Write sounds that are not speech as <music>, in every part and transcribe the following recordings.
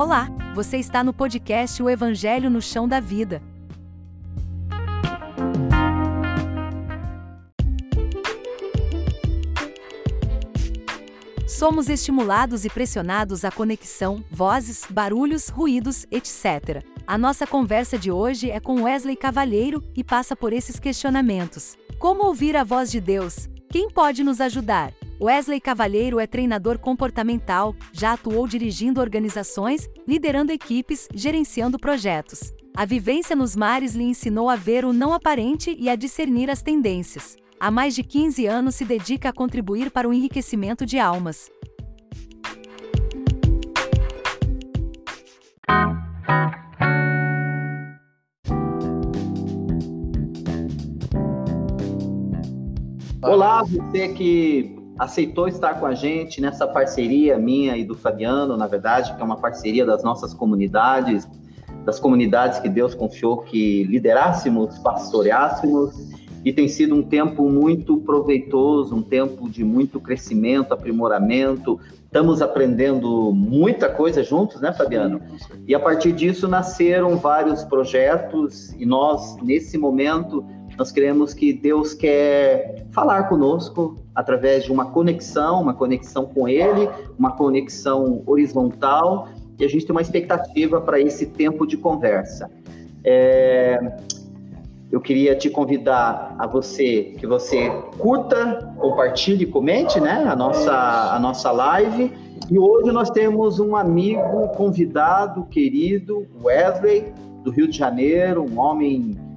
Olá, você está no podcast O Evangelho no Chão da Vida. Somos estimulados e pressionados à conexão, vozes, barulhos, ruídos, etc. A nossa conversa de hoje é com Wesley Cavalheiro e passa por esses questionamentos. Como ouvir a voz de Deus? Quem pode nos ajudar? Wesley Cavalheiro é treinador comportamental, já atuou dirigindo organizações, liderando equipes, gerenciando projetos. A vivência nos mares lhe ensinou a ver o não aparente e a discernir as tendências. Há mais de 15 anos se dedica a contribuir para o enriquecimento de almas. Olá, você que aceitou estar com a gente nessa parceria minha e do Fabiano, na verdade, que é uma parceria das nossas comunidades, das comunidades que Deus confiou que liderássemos, pastoreássemos, e tem sido um tempo muito proveitoso, um tempo de muito crescimento, aprimoramento. Estamos aprendendo muita coisa juntos, né, Fabiano? E a partir disso nasceram vários projetos e nós, nesse momento, nós queremos que Deus quer falar conosco através de uma conexão, uma conexão com Ele, uma conexão horizontal, e a gente tem uma expectativa para esse tempo de conversa. É, eu queria te convidar a você que você curta, compartilhe, comente, né, a nossa a nossa live. E hoje nós temos um amigo convidado querido, Wesley, do Rio de Janeiro, um homem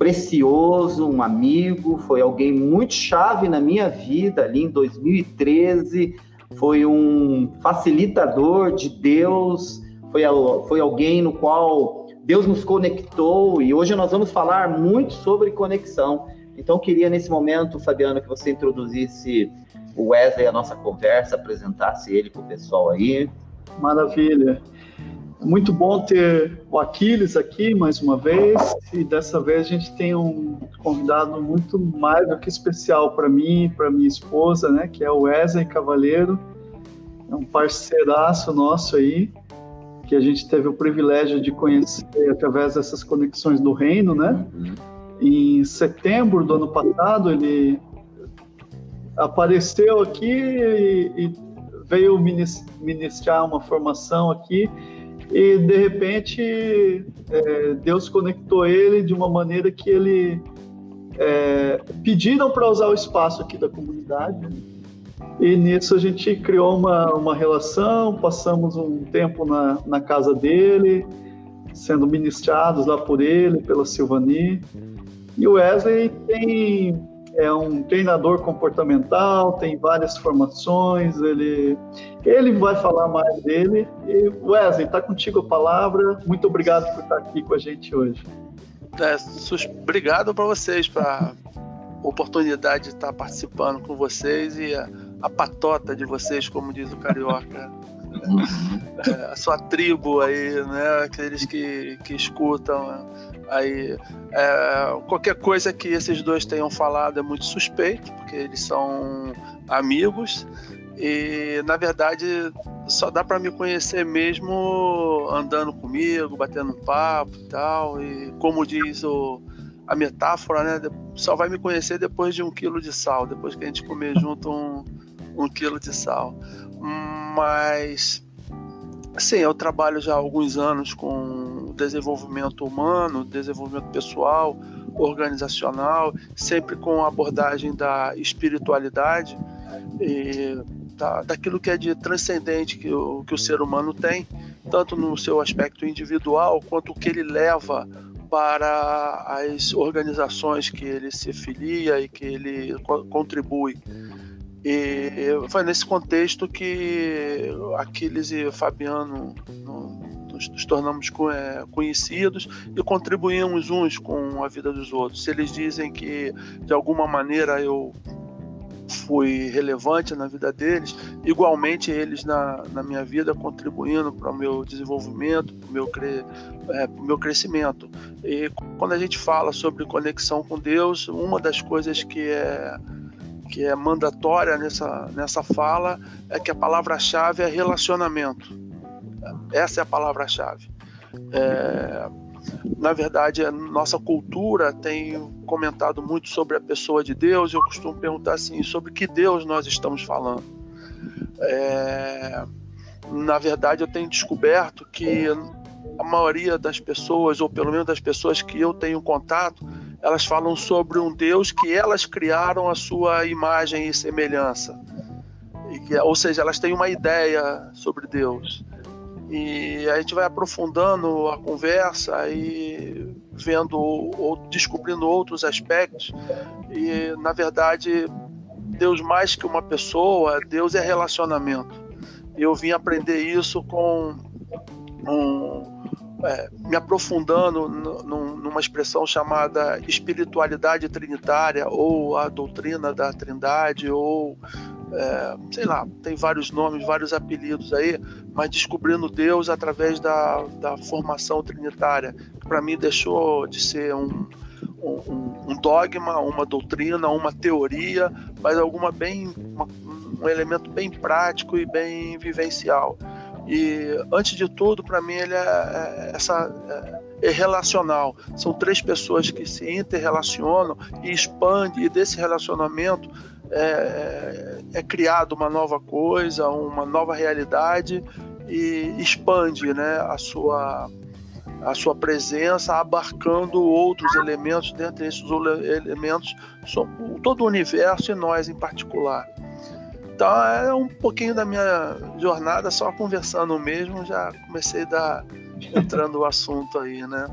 precioso, um amigo, foi alguém muito chave na minha vida ali em 2013, foi um facilitador de Deus, foi, foi alguém no qual Deus nos conectou e hoje nós vamos falar muito sobre conexão. Então, queria nesse momento, Fabiano, que você introduzisse o Wesley a nossa conversa, apresentasse ele para o pessoal aí. Maravilha. Muito bom ter o Aquiles aqui mais uma vez, e dessa vez a gente tem um convidado muito mais do que especial para mim e para minha esposa, né, que é o Wesley Cavaleiro, é um parceiraço nosso aí, que a gente teve o privilégio de conhecer através dessas conexões do reino, né? Uhum. Em setembro do ano passado, ele apareceu aqui e, e veio ministrar uma formação aqui e de repente é, Deus conectou ele de uma maneira que ele é, pediram para usar o espaço aqui da comunidade e nisso a gente criou uma, uma relação, passamos um tempo na, na casa dele, sendo ministrados lá por ele, pela Silvani. E o Wesley tem é um treinador comportamental, tem várias formações, ele, ele vai falar mais dele. E Wesley, está contigo a palavra. Muito obrigado por estar aqui com a gente hoje. É, obrigado para vocês, para a oportunidade de estar participando com vocês e a, a patota de vocês, como diz o carioca. É, a sua tribo aí, né? Aqueles que, que escutam Aí, é, qualquer coisa que esses dois tenham falado é muito suspeito, porque eles são amigos e, na verdade, só dá para me conhecer mesmo andando comigo, batendo um papo e tal. E, como diz o, a metáfora, né? Só vai me conhecer depois de um quilo de sal, depois que a gente comer junto um, um quilo de sal. Mas, sim, eu trabalho já há alguns anos com desenvolvimento humano, desenvolvimento pessoal, organizacional, sempre com a abordagem da espiritualidade e da, daquilo que é de transcendente que o, que o ser humano tem, tanto no seu aspecto individual quanto o que ele leva para as organizações que ele se filia e que ele contribui. E foi nesse contexto que Aquiles e Fabiano, no, nos, tornamos é, conhecidos e contribuímos uns com a vida dos outros. Eles dizem que de alguma maneira eu fui relevante na vida deles, igualmente eles na, na minha vida contribuindo para o meu desenvolvimento, para o meu, cre, é, meu crescimento. E quando a gente fala sobre conexão com Deus, uma das coisas que é que é mandatória nessa, nessa fala é que a palavra-chave é relacionamento Essa é a palavra-chave. É, na verdade, a nossa cultura tem comentado muito sobre a pessoa de Deus. Eu costumo perguntar assim: sobre que Deus nós estamos falando? É, na verdade, eu tenho descoberto que a maioria das pessoas, ou pelo menos das pessoas que eu tenho contato, elas falam sobre um Deus que elas criaram a sua imagem e semelhança. Ou seja, elas têm uma ideia sobre Deus. E a gente vai aprofundando a conversa e vendo ou descobrindo outros aspectos. E, na verdade, Deus mais que uma pessoa, Deus é relacionamento. E eu vim aprender isso com um, é, me aprofundando numa expressão chamada espiritualidade trinitária ou a doutrina da Trindade ou é, sei lá, tem vários nomes, vários apelidos aí, mas descobrindo Deus através da, da formação trinitária, que para mim deixou de ser um, um, um, dogma, uma doutrina, uma teoria, mas alguma bem uma, um elemento bem prático e bem vivencial. E antes de tudo, para mim, ele é, é essa é, é, relacional. São três pessoas que se interrelacionam e expandem, e desse relacionamento é, é, é criado uma nova coisa, uma nova realidade e expande né, a sua a sua presença abarcando outros elementos, dentre esses elementos, todo o universo e nós em particular. Então é um pouquinho da minha jornada, só conversando mesmo, já comecei a dar, entrando o assunto aí, né?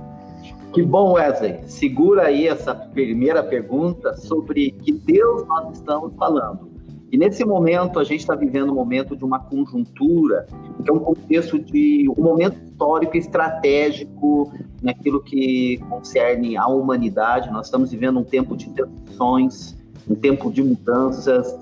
Que bom, Wesley. Segura aí essa primeira pergunta sobre que Deus nós estamos falando. E nesse momento a gente está vivendo um momento de uma conjuntura, que é um contexto de um momento histórico estratégico naquilo que concerne a humanidade. Nós estamos vivendo um tempo de transições, um tempo de mudanças,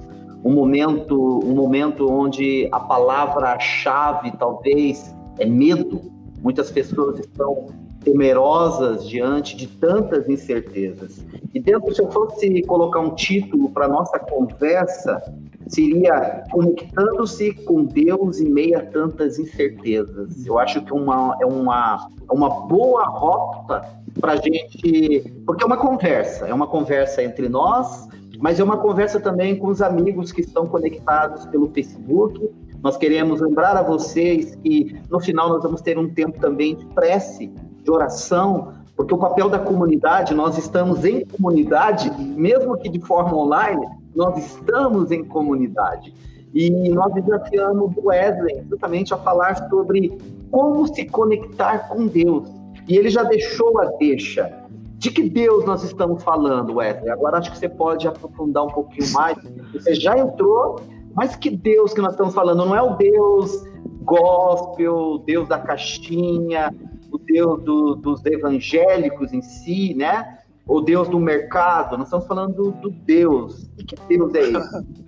um momento, um momento onde a palavra-chave talvez é medo. Muitas pessoas estão temerosas diante de tantas incertezas. E dentro, se eu fosse colocar um título para nossa conversa, seria conectando-se com Deus em meio a tantas incertezas. Eu acho que uma, é uma, é uma boa rota para a gente, porque é uma conversa, é uma conversa entre nós, mas é uma conversa também com os amigos que estão conectados pelo Facebook. Nós queremos lembrar a vocês que no final nós vamos ter um tempo também de prece, de oração, porque o papel da comunidade, nós estamos em comunidade, mesmo que de forma online, nós estamos em comunidade. E nós desafiamos o Wesley justamente a falar sobre como se conectar com Deus. E ele já deixou a deixa. De que Deus nós estamos falando, Wesley? Agora acho que você pode aprofundar um pouquinho mais. Você já entrou, mas que Deus que nós estamos falando? Não é o Deus gospel, Deus da caixinha, o Deus do, dos evangélicos em si, né? O Deus do mercado. Nós estamos falando do, do Deus. E que Deus é esse? <laughs>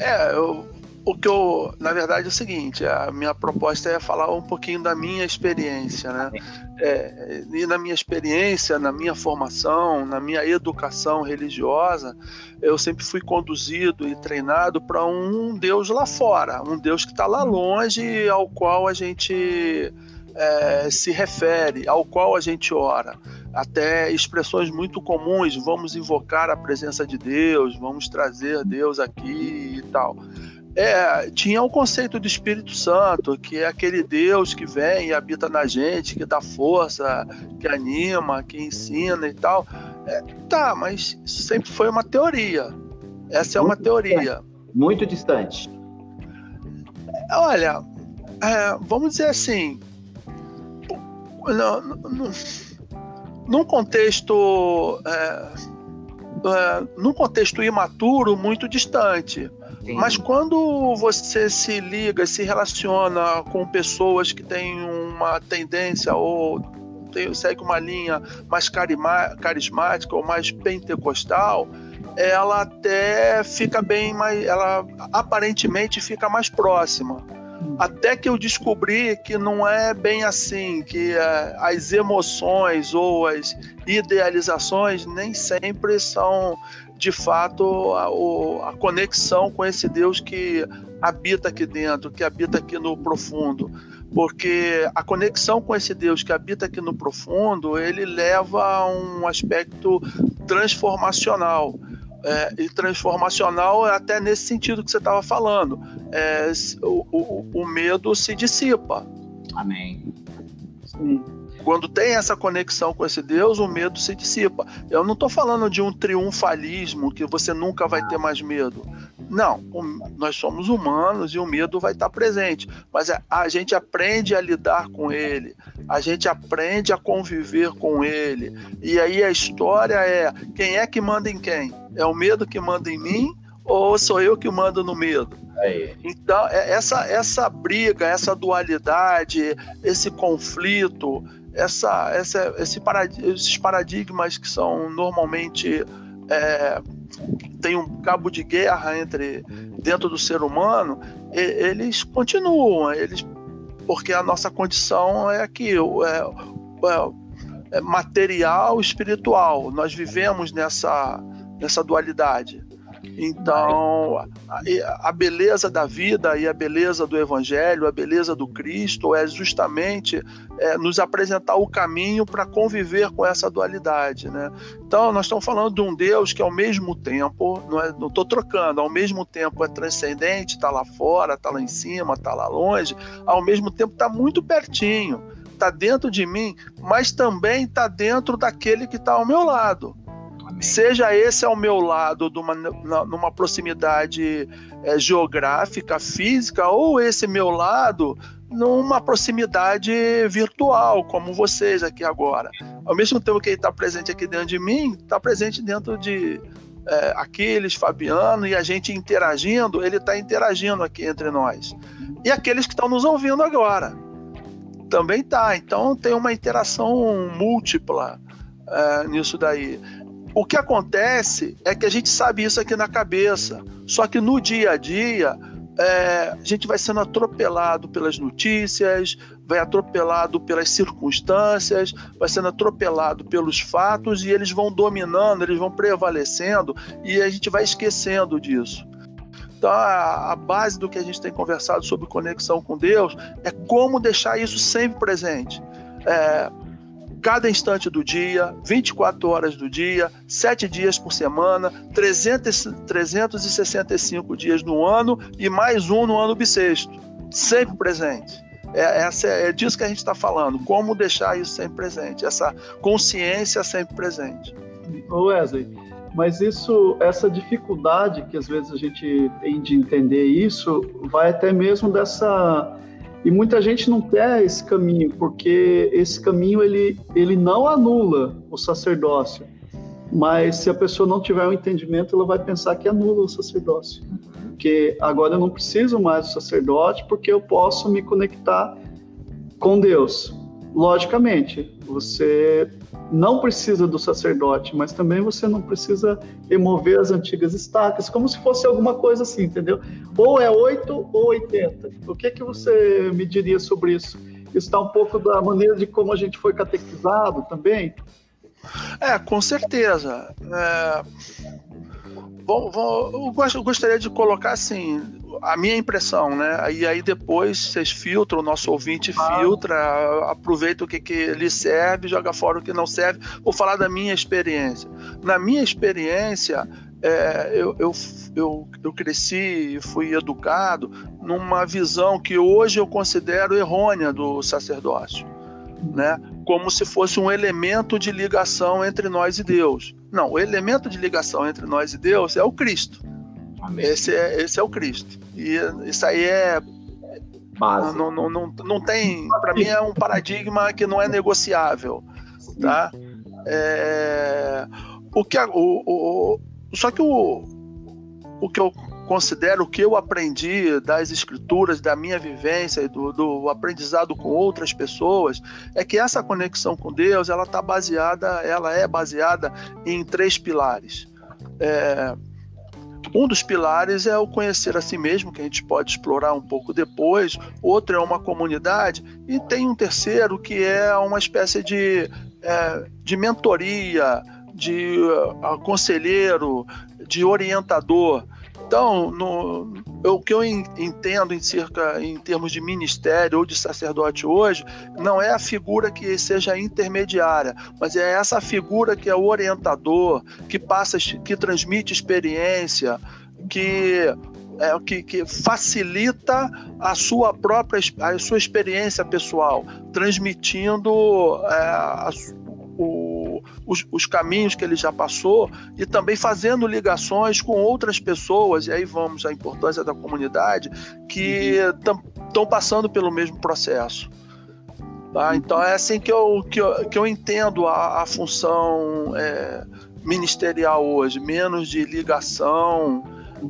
É, eu, o que eu, na verdade, é o seguinte: a minha proposta é falar um pouquinho da minha experiência, né? É, e na minha experiência, na minha formação, na minha educação religiosa, eu sempre fui conduzido e treinado para um Deus lá fora, um Deus que está lá longe, ao qual a gente é, se refere, ao qual a gente ora. Até expressões muito comuns, vamos invocar a presença de Deus, vamos trazer Deus aqui e tal é, tinha o conceito do Espírito Santo, que é aquele Deus que vem e habita na gente, que dá força, que anima, que ensina e tal. É, tá, mas sempre foi uma teoria. Essa é uma teoria. Distante. Muito distante. Olha, é, vamos dizer assim, num contexto, é, é, num contexto imaturo, muito distante. Mas quando você se liga, se relaciona com pessoas que têm uma tendência ou tem, segue uma linha mais carismática ou mais pentecostal, ela até fica bem mais. Ela aparentemente fica mais próxima. Até que eu descobri que não é bem assim, que é, as emoções ou as idealizações nem sempre são de fato a, a, conexão com esse Deus que habita aqui dentro, que habita aqui no profundo. porque a conexão com esse Deus que habita aqui no profundo, ele leva a um aspecto transformacional. É, e transformacional é até nesse sentido que você estava falando. É, o, o, o, medo se dissipa. Amém. Sim. Quando tem essa conexão com esse Deus, o medo se dissipa. Eu não estou falando de um triunfalismo que você nunca vai ter mais medo. Não, nós somos humanos e o medo vai estar presente, mas é, a gente aprende a lidar com ele, a gente aprende a conviver com ele. E aí a história é: quem é que manda em quem? É o medo que manda em mim ou sou eu que mando no medo? Então, é, essa, essa briga, essa dualidade, esse conflito, essa, essa, esse parad esses paradigmas que são normalmente é, tem um cabo de guerra entre dentro do ser humano, eles continuam, eles porque a nossa condição é aqui, é, é, é material, espiritual. Nós vivemos nessa nessa dualidade. Então, a, beleza da vida e a beleza do Evangelho, a beleza do Cristo é justamente é, nos apresentar o caminho para conviver com essa dualidade. Né? Então, nós estamos falando de um Deus que, ao mesmo tempo, não estou é, trocando, ao mesmo tempo é transcendente, está lá fora, está lá em cima, está lá longe, ao mesmo tempo está muito pertinho, está dentro de mim, mas também está dentro daquele que está ao meu lado. Seja esse ao meu lado, numa, numa proximidade é, geográfica, física, ou esse meu lado numa proximidade virtual, como vocês aqui agora. Ao mesmo tempo que ele está presente aqui dentro de mim, está presente dentro de é, Aquiles, Fabiano, e a gente interagindo, ele está interagindo aqui entre nós. E aqueles que estão nos ouvindo agora. Também tá. Então tem uma interação múltipla é, nisso daí. O que acontece é que a gente sabe isso aqui na cabeça, só que no dia a dia é, a gente vai sendo atropelado pelas notícias, vai atropelado pelas circunstâncias, vai sendo atropelado pelos fatos e eles vão dominando, eles vão prevalecendo e a gente vai esquecendo disso. Então, a, a, base do que a gente tem conversado sobre conexão com Deus é como deixar isso sempre presente. É, cada instante do dia, 24 horas do dia, 7 dias por semana, 300, 365 dias no ano e mais um no ano bissexto. Sempre presente. É, essa é, é disso que a gente está falando. Como deixar isso sempre presente, essa consciência sempre presente. Wesley, mas isso, essa dificuldade que às vezes a gente tem de entender isso, vai até mesmo dessa e muita gente não quer esse caminho, porque esse caminho ele, ele não anula o sacerdócio. Mas se a pessoa não tiver um entendimento, ela vai pensar que anula o sacerdócio. Porque agora eu não preciso mais do sacerdote, porque eu posso me conectar com Deus. Logicamente, você não precisa do sacerdote, mas também você não precisa remover as antigas estacas, como se fosse alguma coisa assim, entendeu? Ou é 8 ou 80. O que, que você me diria sobre isso? Está um pouco da maneira de como a gente foi catequizado também? É, com certeza. É... Bom, bom, eu gostaria de colocar assim, a minha impressão, né? E aí depois vocês filtram, o nosso ouvinte filtra, aproveita o que, que lhe serve, joga fora o que não serve. Vou falar da minha experiência. Na minha experiência, é, eu, eu, eu, eu cresci e fui educado numa visão que hoje eu considero errônea do sacerdócio, né? Como se fosse um elemento de ligação entre nós e Deus. Não, o elemento de ligação entre nós e Deus é o Cristo. Esse é, esse é o Cristo. E isso aí é. Base. Não, não, não, não tem. Para mim é um paradigma que não é negociável. Tá? É, o que, o, o, só que o, o que eu considero, o que eu aprendi das escrituras, da minha vivência e do, do aprendizado com outras pessoas, é que essa conexão com Deus, ela está baseada, ela é baseada em três pilares. É, um dos pilares é o conhecer a si mesmo, que a gente pode explorar um pouco depois. Outro é uma comunidade. E tem um terceiro que é uma espécie de, é, de mentoria, de uh, conselheiro, de orientador. Então, no, o que eu entendo em, cerca, em termos de ministério ou de sacerdote hoje, não é a figura que seja intermediária, mas é essa figura que é o orientador, que passa, que transmite experiência, que é, que, que, facilita a sua própria a sua experiência pessoal, transmitindo é, a, o, os, os, caminhos que ele já passou e também fazendo ligações com outras pessoas, e aí vamos à importância da comunidade, que estão passando pelo mesmo processo. Tá? Então é assim que eu, que eu, que eu entendo a, a função é, ministerial hoje, menos de ligação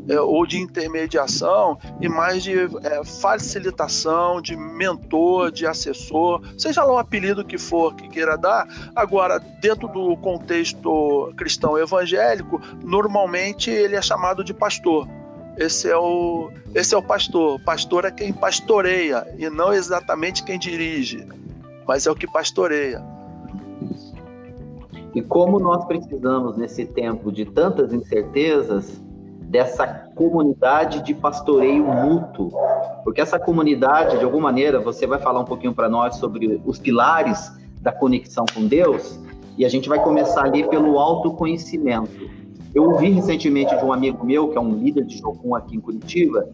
é, ou de intermediação e mais de é, facilitação, de mentor, de assessor, seja lá o apelido que for que queira dar. Agora, dentro do contexto cristão evangélico, normalmente ele é chamado de pastor. Esse é o, esse é o pastor. Pastor é quem pastoreia e não exatamente quem dirige, mas é o que pastoreia. E como nós precisamos, nesse tempo de tantas incertezas, dessa comunidade de pastoreio mútuo, porque essa comunidade, de alguma maneira, você vai falar um pouquinho para nós sobre os pilares da conexão com Deus, e a gente vai começar ali pelo autoconhecimento. Eu ouvi recentemente de um amigo meu, que é um líder de Jocum aqui em Curitiba,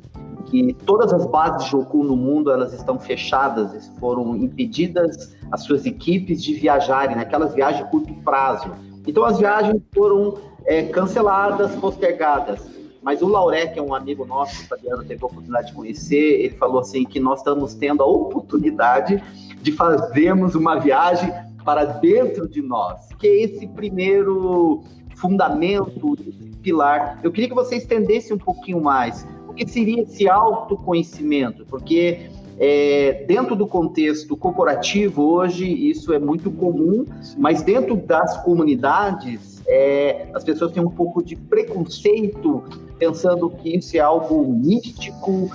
que todas as bases de Jocum no mundo elas estão fechadas, foram impedidas as suas equipes de viajarem, naquelas viagens de curto prazo. Então as viagens foram é, canceladas, postergadas. Mas o Lauré, que é um amigo nosso, que o Fabiano teve a oportunidade de conhecer, ele falou assim que nós estamos tendo a oportunidade de fazermos uma viagem para dentro de nós, que é esse primeiro fundamento, esse pilar. Eu queria que você estendesse um pouquinho mais. O que seria esse autoconhecimento? Porque é, dentro do contexto corporativo, hoje, isso é muito comum, mas dentro das comunidades, é, as pessoas têm um pouco de preconceito, pensando que isso é algo místico,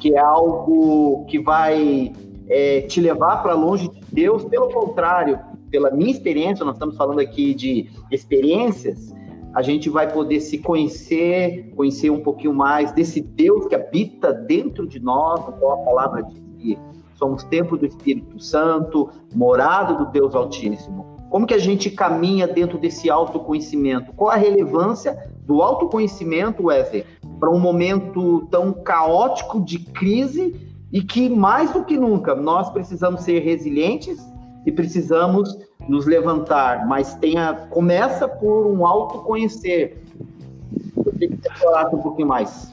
que é algo que vai é, te levar para longe de Deus. Pelo contrário, pela minha experiência, nós estamos falando aqui de experiências, a gente vai poder se conhecer, conhecer um pouquinho mais desse Deus que habita dentro de nós, qual a palavra diz que somos templo do Espírito Santo, morado do Deus Altíssimo. Como que a gente caminha dentro desse autoconhecimento? Qual a relevância do autoconhecimento, Wesley, para um momento tão caótico de crise e que, mais do que nunca, nós precisamos ser resilientes e precisamos nos levantar, mas tenha, começa por um autoconhecer. Eu queria que você um pouquinho mais.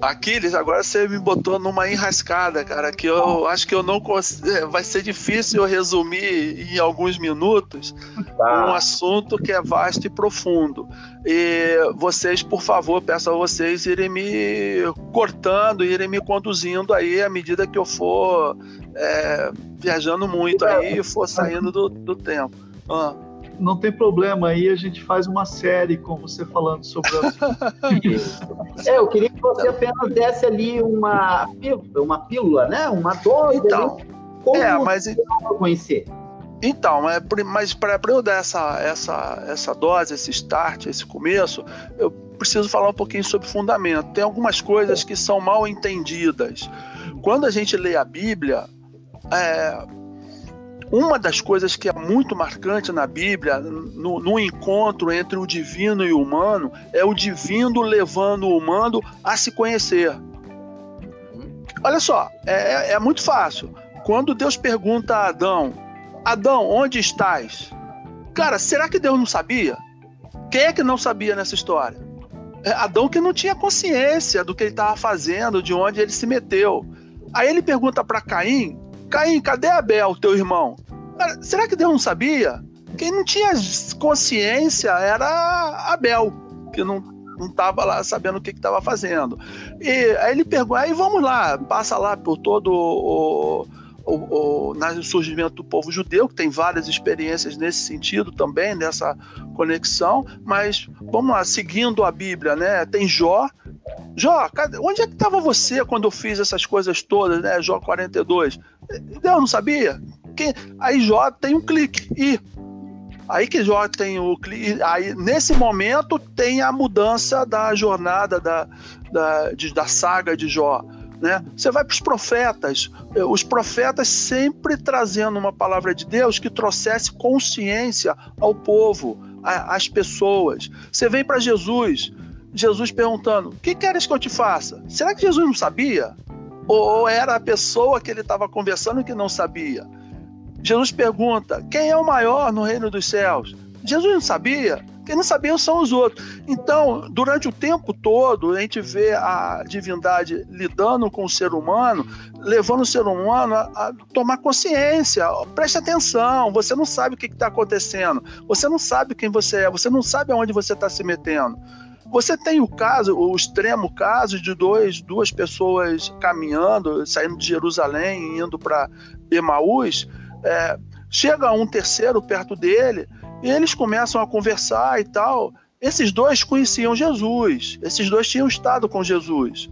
Aquiles, agora você me botou numa enrascada, cara, que eu acho que eu não consigo. É, vai ser difícil eu resumir em alguns minutos tá. um assunto que é vasto e profundo. E vocês, por favor, peço a vocês irem me cortando, irem me conduzindo aí à medida que eu for é, viajando muito aí e for saindo do, do tempo. Ah não tem problema, aí a gente faz uma série com você falando sobre a... <laughs> É, eu queria que você apenas desse ali uma, uma pílula, né? Uma dose. Então, ali, como é, mas... você conhecer. Então, é, mas para eu dar essa, essa, essa dose, esse start, esse começo, eu preciso falar um pouquinho sobre fundamento. Tem algumas coisas que são mal entendidas. Quando a gente lê a Bíblia, é, uma das coisas que é muito marcante na Bíblia, no, no, encontro entre o divino e o humano, é o divino levando o humano a se conhecer. Olha só, é, é, é muito fácil. Quando Deus pergunta a Adão: Adão, onde estás? Cara, será que Deus não sabia? Quem é que não sabia nessa história? É Adão que não tinha consciência do que ele estava fazendo, de onde ele se meteu. Aí ele pergunta para Caim Caim, cadê Abel, teu irmão? Cara, será que Deus não sabia? Quem não tinha consciência era Abel, que não não estava lá sabendo o que estava fazendo. E aí ele pergunta, aí vamos lá, passa lá por todo o, o, o, o surgimento do povo judeu, que tem várias experiências nesse sentido também, nessa conexão, mas vamos lá, seguindo a Bíblia, né? Tem Jó, Jó, onde é que estava você quando eu fiz essas coisas todas, né? Jó 42. Eu não sabia. Aí Jó tem um clique. E Aí que Jó tem o. Aí, nesse momento, tem a mudança da jornada da, da, de, da saga de Jó. Né? Você vai para os profetas, eh, os profetas sempre trazendo uma palavra de Deus que trouxesse consciência ao povo, às pessoas. Você vem para Jesus, Jesus perguntando: O que queres que eu te faça? Será que Jesus não sabia? Ou era a pessoa que ele estava conversando que não sabia? Jesus pergunta: Quem é o maior no reino dos céus? Jesus não sabia. Quem não sabia são os outros. Então, durante o tempo todo, a gente vê a divindade lidando com o ser humano, levando o ser humano a, a tomar consciência. Preste atenção, você não sabe o que está acontecendo, você não sabe quem você é, você não sabe aonde você está se metendo. Você tem o caso, o extremo caso de dois, duas pessoas caminhando, saindo de Jerusalém, indo para Emaús. É, chega um terceiro perto dele e eles começam a conversar e tal. Esses dois conheciam Jesus, esses dois tinham estado com Jesus.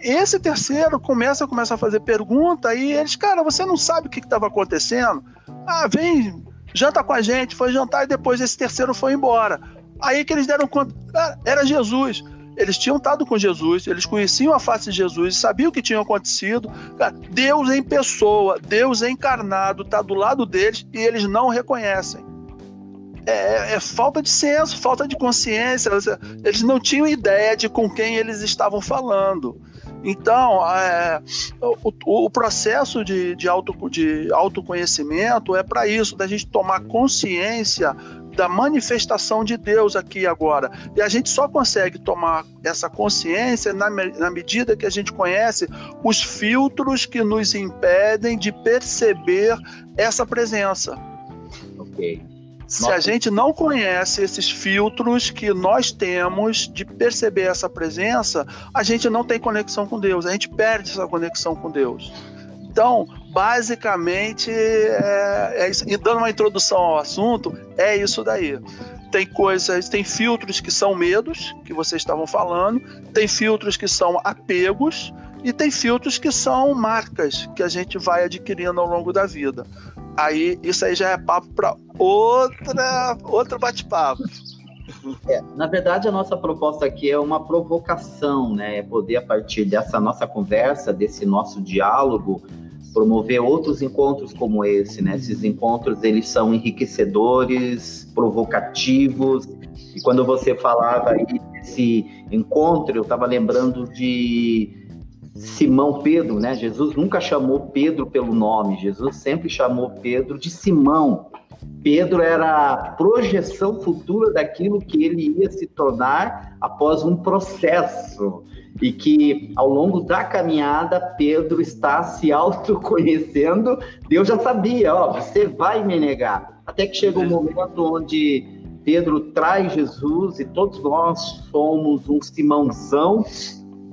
Esse terceiro começa, começa a fazer pergunta e eles, cara, você não sabe o que estava acontecendo? Ah, vem, janta com a gente, foi jantar e depois esse terceiro foi embora. Aí que eles deram conta, cara, era Jesus. Eles tinham estado com Jesus, eles conheciam a face de Jesus, sabiam o que tinha acontecido. Cara, Deus em pessoa, Deus encarnado, está do lado deles e eles não reconhecem. É, é, falta de senso, falta de consciência. Eles não tinham ideia de com quem eles estavam falando. Então, é, o, o, processo de, de, auto, de autoconhecimento é para isso, da gente tomar consciência da manifestação de Deus aqui agora. E a gente só consegue tomar essa consciência na, na medida que a gente conhece os filtros que nos impedem de perceber essa presença. Ok. Se Nossa. a gente não conhece esses filtros que nós temos de perceber essa presença, a gente não tem conexão com Deus, a gente perde essa conexão com Deus. Então, basicamente, é, é isso. E dando uma introdução ao assunto, é isso daí. Tem coisas, tem filtros que são medos, que vocês estavam falando, tem filtros que são apegos, e tem filtros que são marcas que a gente vai adquirindo ao longo da vida. Aí isso aí já é papo para outra outro bate-papo. É, na verdade, a nossa proposta aqui é uma provocação, né? É poder, a partir dessa nossa conversa, desse nosso diálogo, promover outros encontros como esse, né? Esses encontros, eles são enriquecedores, provocativos. E quando você falava aí desse encontro, eu estava lembrando de Simão Pedro, né? Jesus nunca chamou Pedro pelo nome, Jesus sempre chamou Pedro de Simão. Pedro era a projeção futura daquilo que ele ia se tornar após um processo. E que ao longo da caminhada, Pedro está se autoconhecendo. Deus já sabia, ó, você vai me negar. Até que chega um momento onde Pedro traz Jesus e todos nós somos um Simãozão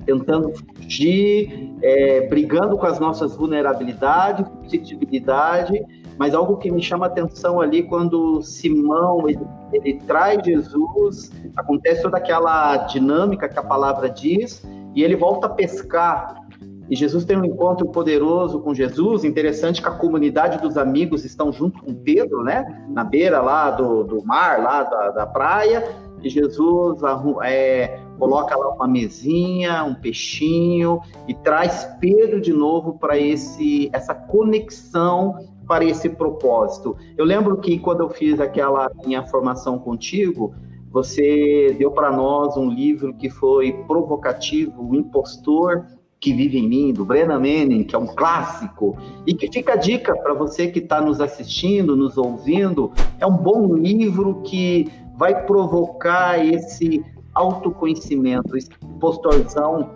tentando fugir, é, brigando com as nossas vulnerabilidades, suscetibilidade, mas algo que me chama atenção ali quando Simão ele, ele traz Jesus, acontece toda aquela dinâmica que a palavra diz, e ele volta a pescar. E Jesus tem um encontro poderoso com Jesus. Interessante que a comunidade dos amigos estão junto com Pedro, né? Na beira lá do, do mar, lá da, da praia. E Jesus é, coloca lá uma mesinha, um peixinho e traz Pedro de novo para esse essa conexão para esse propósito. Eu lembro que quando eu fiz aquela minha formação contigo, você deu para nós um livro que foi provocativo, O Impostor que Vive em Mim, do Brennan Manning, que é um clássico, e que fica a dica para você que está nos assistindo, nos ouvindo, é um bom livro que vai provocar esse autoconhecimento, esse impostorzão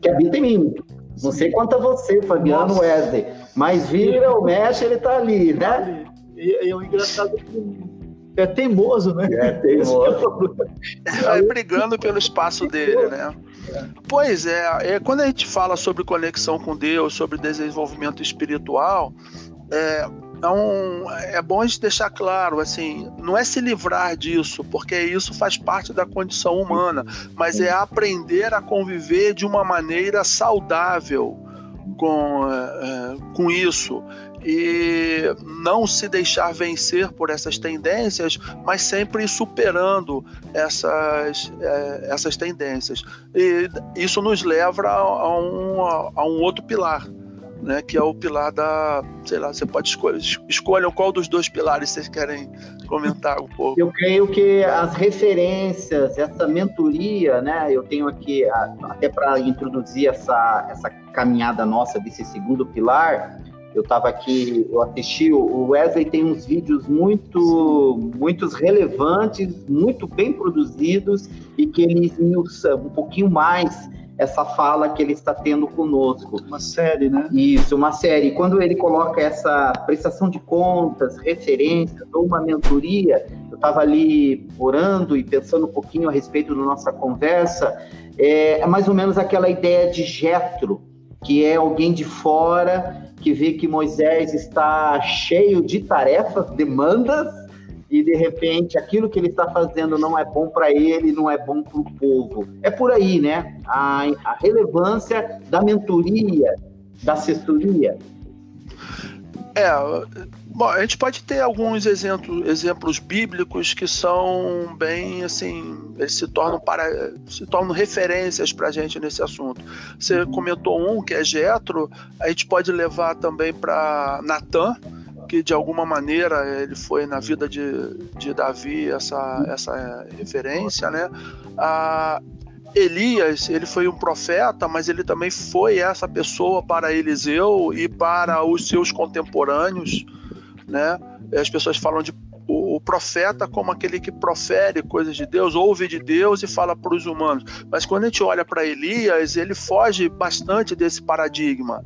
que habita em mim. Não sei quanto a você, Fabiano. Wesley, mas vira ou mexe, ele está ali, né? E, e é o engraçado que é teimoso, né? É teimoso. <laughs> Vai brigando pelo espaço dele, né? Pois é, é, quando a gente fala sobre conexão com Deus, sobre desenvolvimento espiritual, é, então, é bom a gente deixar claro, assim, não é se livrar disso, porque isso faz parte da condição humana, mas é aprender a conviver de uma maneira saudável com, é, com isso e não se deixar vencer por essas tendências, mas sempre superando essas, é, essas tendências. E isso nos leva a um, a um outro pilar, né, que é o pilar da, sei lá, você pode escolher, escolham qual dos dois pilares vocês querem comentar um pouco. Eu creio que as referências, essa mentoria, né, eu tenho aqui até para introduzir essa essa caminhada nossa desse segundo pilar, eu estava aqui, eu assisti, o Wesley tem uns vídeos muito, muitos relevantes, muito bem produzidos e que ele esmiuça um pouquinho mais essa fala que ele está tendo conosco. Uma série, né? Isso, uma série. Quando ele coloca essa prestação de contas, referências ou uma mentoria, eu estava ali orando e pensando um pouquinho a respeito da nossa conversa, é, é mais ou menos aquela ideia de Jetro, que é alguém de fora que vê que Moisés está cheio de tarefas, demandas, e de repente aquilo que ele está fazendo não é bom para ele, não é bom para o povo. É por aí, né? A, a relevância da mentoria, da assessoria. É, bom, a gente pode ter alguns exemplos, exemplos bíblicos que são bem assim, eles se tornam para se tornam referências para a gente nesse assunto. Você comentou um que é Jetro, a gente pode levar também para Natan, que de alguma maneira ele foi na vida de, de Davi essa, essa referência, né? A Elias, ele foi um profeta, mas ele também foi essa pessoa para Eliseu e para os seus contemporâneos, né? As pessoas falam de o, profeta como aquele que profere coisas de Deus, ouve de Deus e fala para os humanos. Mas quando a gente olha para Elias, ele foge bastante desse paradigma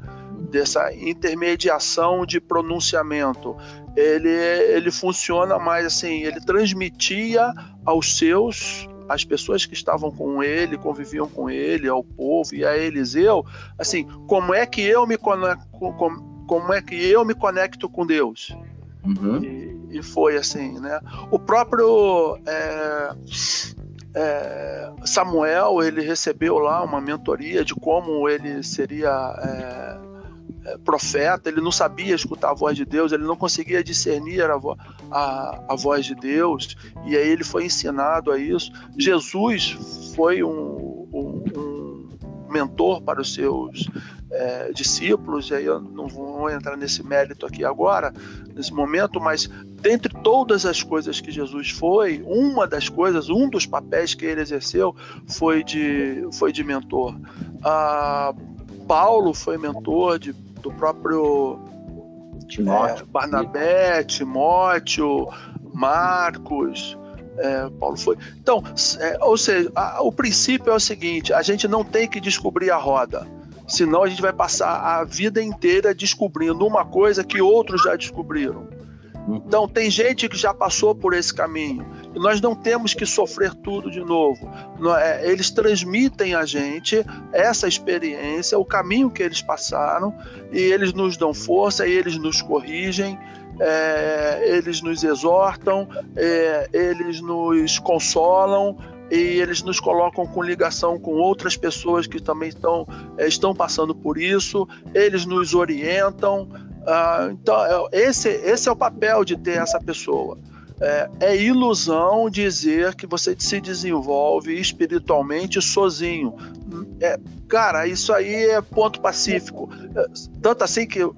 dessa intermediação de pronunciamento. Ele, ele funciona mais assim, ele transmitia aos seus as pessoas que estavam com ele, conviviam com ele, ao povo e a Eliseu, assim, como é que eu me conecto, como, como é que eu me conecto com Deus? Uhum. E, e, foi assim, né? O próprio é, é, Samuel, ele recebeu lá uma mentoria de como ele seria é, profeta, ele não sabia escutar a voz de Deus, ele não conseguia discernir a, a, a voz de Deus, e aí ele foi ensinado a isso. Jesus foi um, um, um mentor para os seus é, discípulos, e aí eu não vou entrar nesse mérito aqui agora, nesse momento, mas dentre todas as coisas que Jesus foi, uma das coisas, um dos papéis que ele exerceu foi de, foi de mentor. Ah, Paulo foi mentor de do próprio Timóteo. É, Barnabé, Timóteo, Marcos, é, Paulo foi. Então, é, ou seja, a, o princípio é o seguinte: a gente não tem que descobrir a roda, senão a gente vai passar a vida inteira descobrindo uma coisa que outros já descobriram. Então, tem gente que já passou por esse caminho e nós não temos que sofrer tudo de novo. É, eles transmitem a gente essa experiência, o caminho que eles passaram, e eles nos dão força, e eles nos corrigem, é, eles nos exortam, é, eles nos consolam, e eles nos colocam com ligação com outras pessoas que também estão, é, estão passando por isso, eles nos orientam, ah, então, é, esse, esse é o papel de ter essa pessoa. É, é, ilusão dizer que você se desenvolve espiritualmente sozinho. É, cara, isso aí é ponto pacífico. É, tanto assim que uh,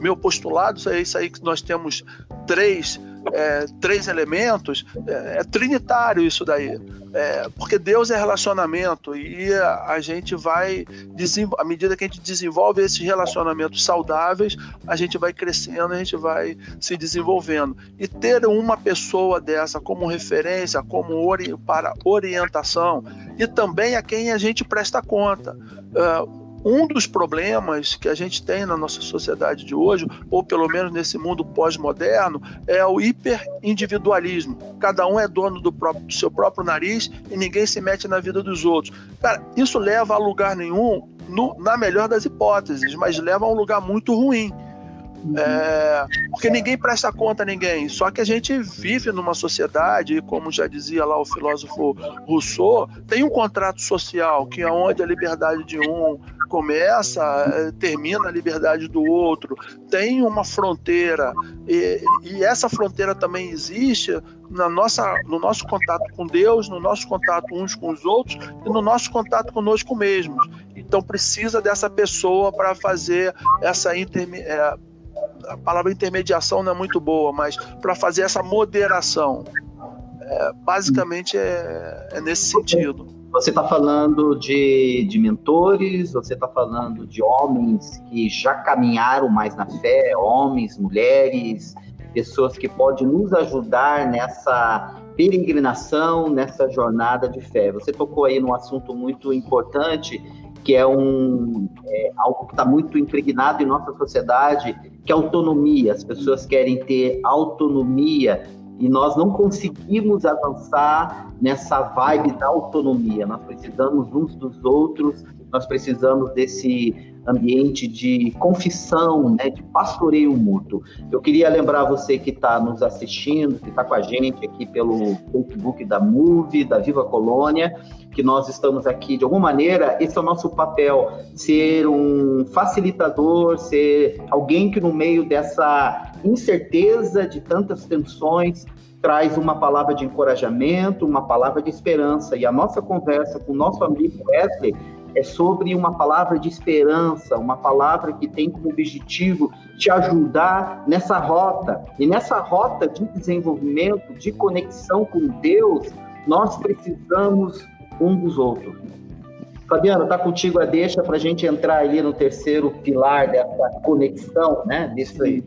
meu postulado é isso aí que nós temos três é, três elementos, é, é, trinitário isso daí. É, porque Deus é relacionamento e a, a gente vai, à medida que a gente desenvolve esses relacionamentos saudáveis, a gente vai crescendo, a gente vai se desenvolvendo. E ter uma pessoa dessa como referência, como ori para orientação e também a quem a gente presta conta. Uh, um dos problemas que a gente tem na nossa sociedade de hoje, ou pelo menos nesse mundo pós-moderno, é o hiperindividualismo. Cada um é dono do, próprio, do seu próprio nariz e ninguém se mete na vida dos outros. Cara, isso leva a lugar nenhum, no, na melhor das hipóteses, mas leva a um lugar muito ruim. É, porque ninguém presta conta a ninguém. Só que a gente vive numa sociedade, como já dizia lá o filósofo Rousseau, tem um contrato social que é onde a liberdade de um começa, eh, termina a liberdade do outro, tem uma fronteira, e, e essa fronteira também existe na nossa, no nosso contato com Deus, no nosso contato uns com os outros e no nosso contato conosco mesmos. Então precisa dessa pessoa para fazer essa interme é, a palavra intermediação não é muito boa, mas para fazer essa moderação. É, basicamente é, é nesse sentido. Você está falando de, de mentores, você está falando de homens que já caminharam mais na fé, homens, mulheres, pessoas que podem nos ajudar nessa peregrinação, nessa jornada de fé. Você tocou aí num assunto muito importante, que é, um, é algo que está muito impregnado em nossa sociedade, que é autonomia. As pessoas querem ter autonomia e nós não conseguimos avançar nessa vibe da autonomia. Nós precisamos uns dos outros, nós precisamos desse ambiente de confissão, né, de pastoreio mútuo. Eu queria lembrar você que está nos assistindo, que está com a gente aqui pelo Facebook da Move, da Viva Colônia, que nós estamos aqui de alguma maneira, esse é o nosso papel, ser um facilitador, ser alguém que no meio dessa incerteza de tantas tensões traz uma palavra de encorajamento, uma palavra de esperança. E a nossa conversa com o nosso amigo Wesley é sobre uma palavra de esperança, uma palavra que tem como objetivo te ajudar nessa rota. E nessa rota de desenvolvimento, de conexão com Deus, nós precisamos um dos outros. Fabiano, tá contigo a deixa para a gente entrar ali no terceiro pilar dessa conexão, né? Disso aí.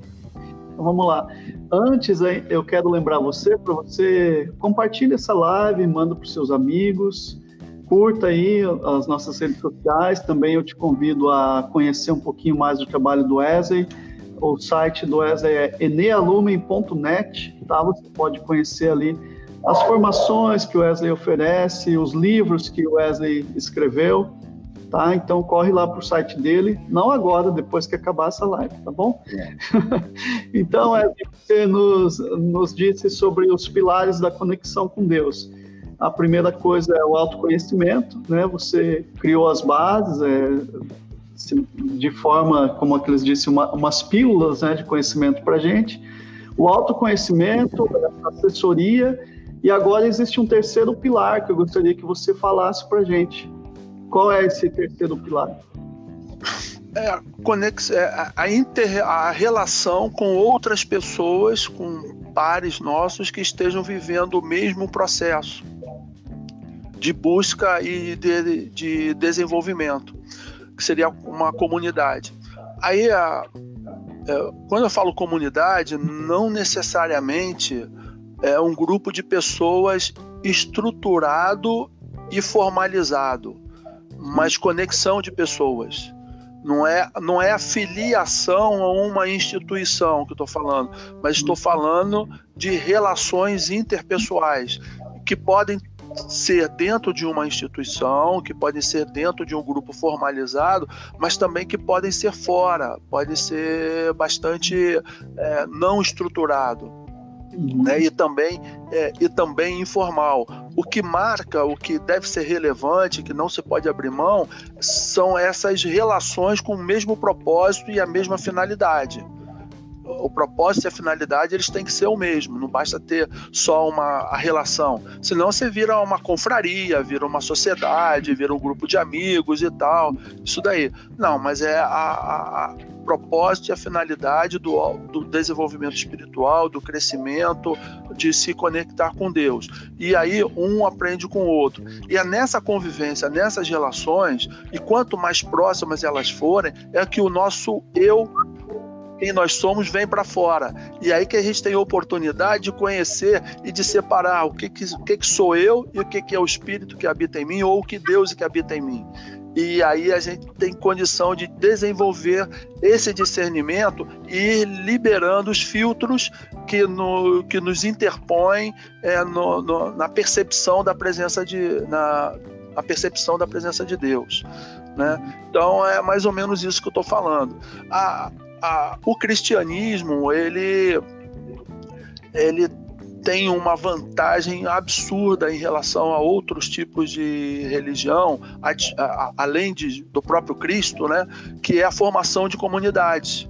Então vamos lá. Antes, eu quero lembrar você para você compartilhe essa live, manda para os seus amigos, curta aí as nossas redes sociais. Também eu te convido a conhecer um pouquinho mais do trabalho do Wesley. O site do Wesley é enealumen.net, tá? Você pode conhecer ali as formações que o Wesley oferece, os livros que o Wesley escreveu, tá? Então corre lá para o site dele, não agora, depois que acabar essa live, tá bom? É. <laughs> então, Wesley, você nos, nos disse sobre os pilares da conexão com Deus. A primeira coisa é o autoconhecimento, né? Você criou as bases, é, de forma, como aqueles disse, uma, umas pílulas né, de conhecimento para gente. O autoconhecimento, a assessoria e agora existe um terceiro pilar que eu gostaria que você falasse para gente. Qual é esse terceiro pilar? É, é, a, inter, a relação com outras pessoas, com pares nossos que estejam vivendo o mesmo processo de busca e de, de desenvolvimento, que seria uma comunidade. Aí, a, é, quando eu falo comunidade, não necessariamente é um grupo de pessoas estruturado e formalizado, mas conexão de pessoas. Não é, não é a filiação a uma instituição que estou falando, mas estou falando de relações interpessoais que podem ser dentro de uma instituição, que podem ser dentro de um grupo formalizado, mas também que podem ser fora, pode ser bastante é, não estruturado uhum. né? e, também, é, e também informal. O que marca, o que deve ser relevante, que não se pode abrir mão, são essas relações com o mesmo propósito e a mesma finalidade o propósito e a finalidade eles têm que ser o mesmo, não basta ter só uma a relação, senão você vira uma confraria, vira uma sociedade, vira um grupo de amigos e tal, isso daí. Não, mas é a, a, propósito e a finalidade do, do desenvolvimento espiritual, do crescimento, de se conectar com Deus. E aí um aprende com o outro. E é nessa convivência, nessas relações, e quanto mais próximas elas forem, é que o nosso eu quem nós somos vem para fora. E aí que a gente tem a oportunidade de conhecer e de separar o que, que, o que, que sou eu e o que, que é o Espírito que habita em mim ou o que Deus que habita em mim. E aí a gente tem condição de desenvolver esse discernimento e ir liberando os filtros que, no, que nos interpõem é, no, no, na percepção da presença de na, a percepção da presença de Deus, né? Então é mais ou menos isso que eu estou falando. A, a, o cristianismo ele ele tem uma vantagem absurda em relação a outros tipos de religião, a, a, além de, do próprio Cristo, né, que é a formação de comunidades.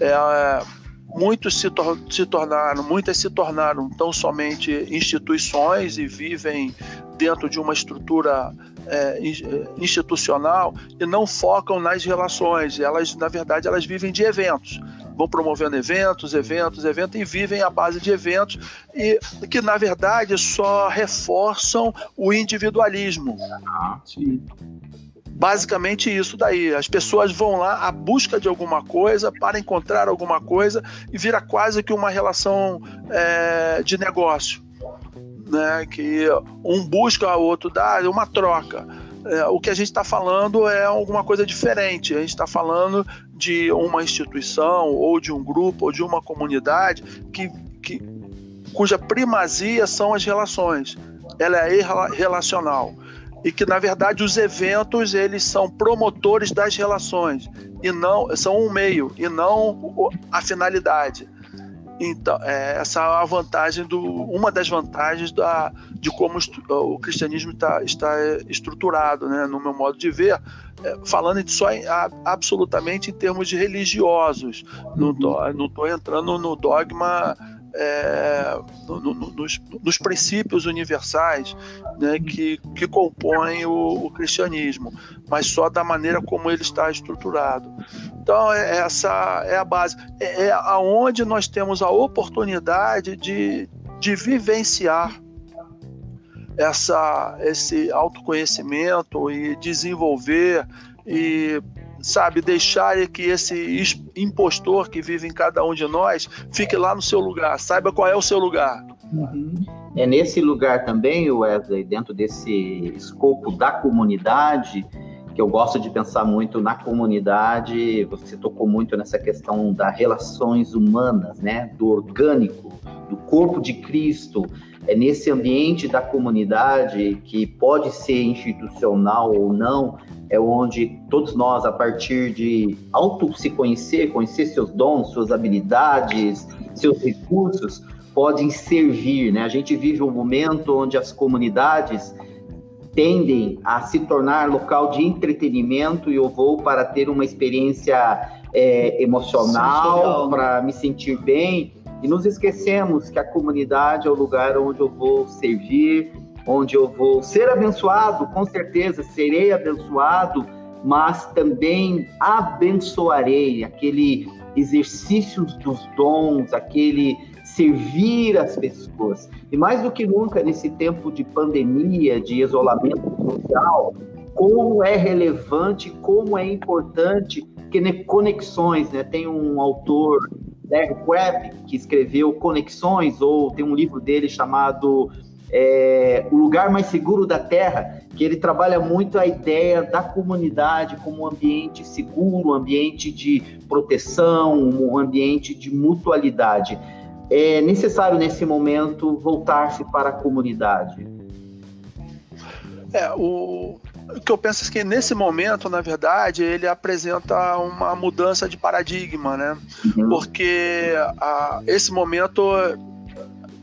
É, muitos se, tor se tornaram, muitas se tornaram tão somente instituições e vivem dentro de uma estrutura é, é, institucional e não focam nas relações. Elas, na verdade, elas vivem de eventos. Vão promovendo eventos, eventos, eventos e vivem à base de eventos e que, na verdade, só reforçam o individualismo. Ah, sim basicamente isso daí. As pessoas vão lá à busca de alguma coisa para encontrar alguma coisa e vira quase que uma relação é, de negócio né, que um busca, o outro dá, uma troca. É, o que a gente está falando é alguma coisa diferente. A gente está falando de uma instituição, ou de um grupo, ou de uma comunidade que, que, cuja primazia são as relações. Ela é relacional e que na verdade os eventos eles são promotores das relações e não são um meio e não a finalidade. Então, é, essa é a vantagem do, uma das vantagens da, de como o cristianismo tá, está estruturado, né, no meu modo de ver, é, falando só em, a, absolutamente em termos de religiosos. Não estou entrando no dogma é, no, no, nos, nos, princípios universais né, que, que compõem o, o, cristianismo, mas só da maneira como ele está estruturado. Então, é, essa é a base. É, é aonde nós temos a oportunidade de, de vivenciar essa, esse autoconhecimento e desenvolver e sabe, deixar que esse impostor que vive em cada um de nós fique lá no seu lugar, saiba qual é o seu lugar. Uhum. É nesse lugar também, Wesley, dentro desse escopo da comunidade, que eu gosto de pensar muito na comunidade, você tocou muito nessa questão das relações humanas, né, do orgânico, do corpo de Cristo, é nesse ambiente da comunidade que pode ser institucional ou não, é onde todos nós, a partir de auto se conhecer, conhecer seus dons, suas habilidades, seus recursos, podem servir. Né? A gente vive um momento onde as comunidades tendem a se tornar local de entretenimento e eu vou para ter uma experiência é, emocional, para me sentir bem. E nos esquecemos que a comunidade é o lugar onde eu vou servir, onde eu vou ser abençoado, com certeza serei abençoado, mas também abençoarei aquele exercício dos dons, aquele servir as pessoas. E mais do que nunca nesse tempo de pandemia, de isolamento social, como é relevante, como é importante que conexões, né? Tem um autor, Derek Webb, que escreveu Conexões, ou tem um livro dele chamado é, o lugar mais seguro da Terra, que ele trabalha muito a ideia da comunidade como um ambiente seguro, um ambiente de proteção, um ambiente de mutualidade. É necessário nesse momento voltar-se para a comunidade. É, o, o que eu penso é que nesse momento, na verdade, ele apresenta uma mudança de paradigma, né? Uhum. Porque a, esse momento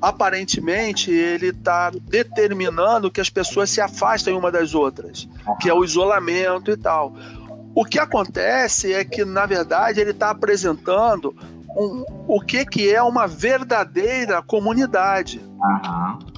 aparentemente ele está determinando que as pessoas se afastem uma das outras, que é o isolamento e tal. O que acontece é que, na verdade, ele está apresentando um, o que, que é uma verdadeira comunidade. Uhum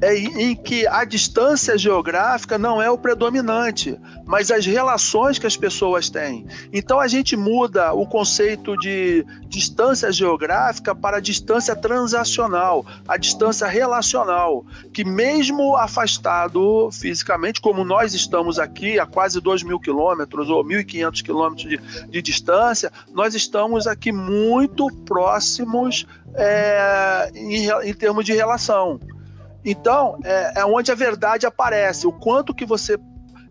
é em que a distância geográfica não é o predominante, mas as relações que as pessoas têm. Então a gente muda o conceito de distância geográfica para distância transacional, a distância relacional, que mesmo afastado fisicamente, como nós estamos aqui a quase 2 mil quilômetros ou 1.500 quilômetros de, de distância, nós estamos aqui muito próximos é, em, em termos de relação. Então, é, é onde a verdade aparece, o quanto que você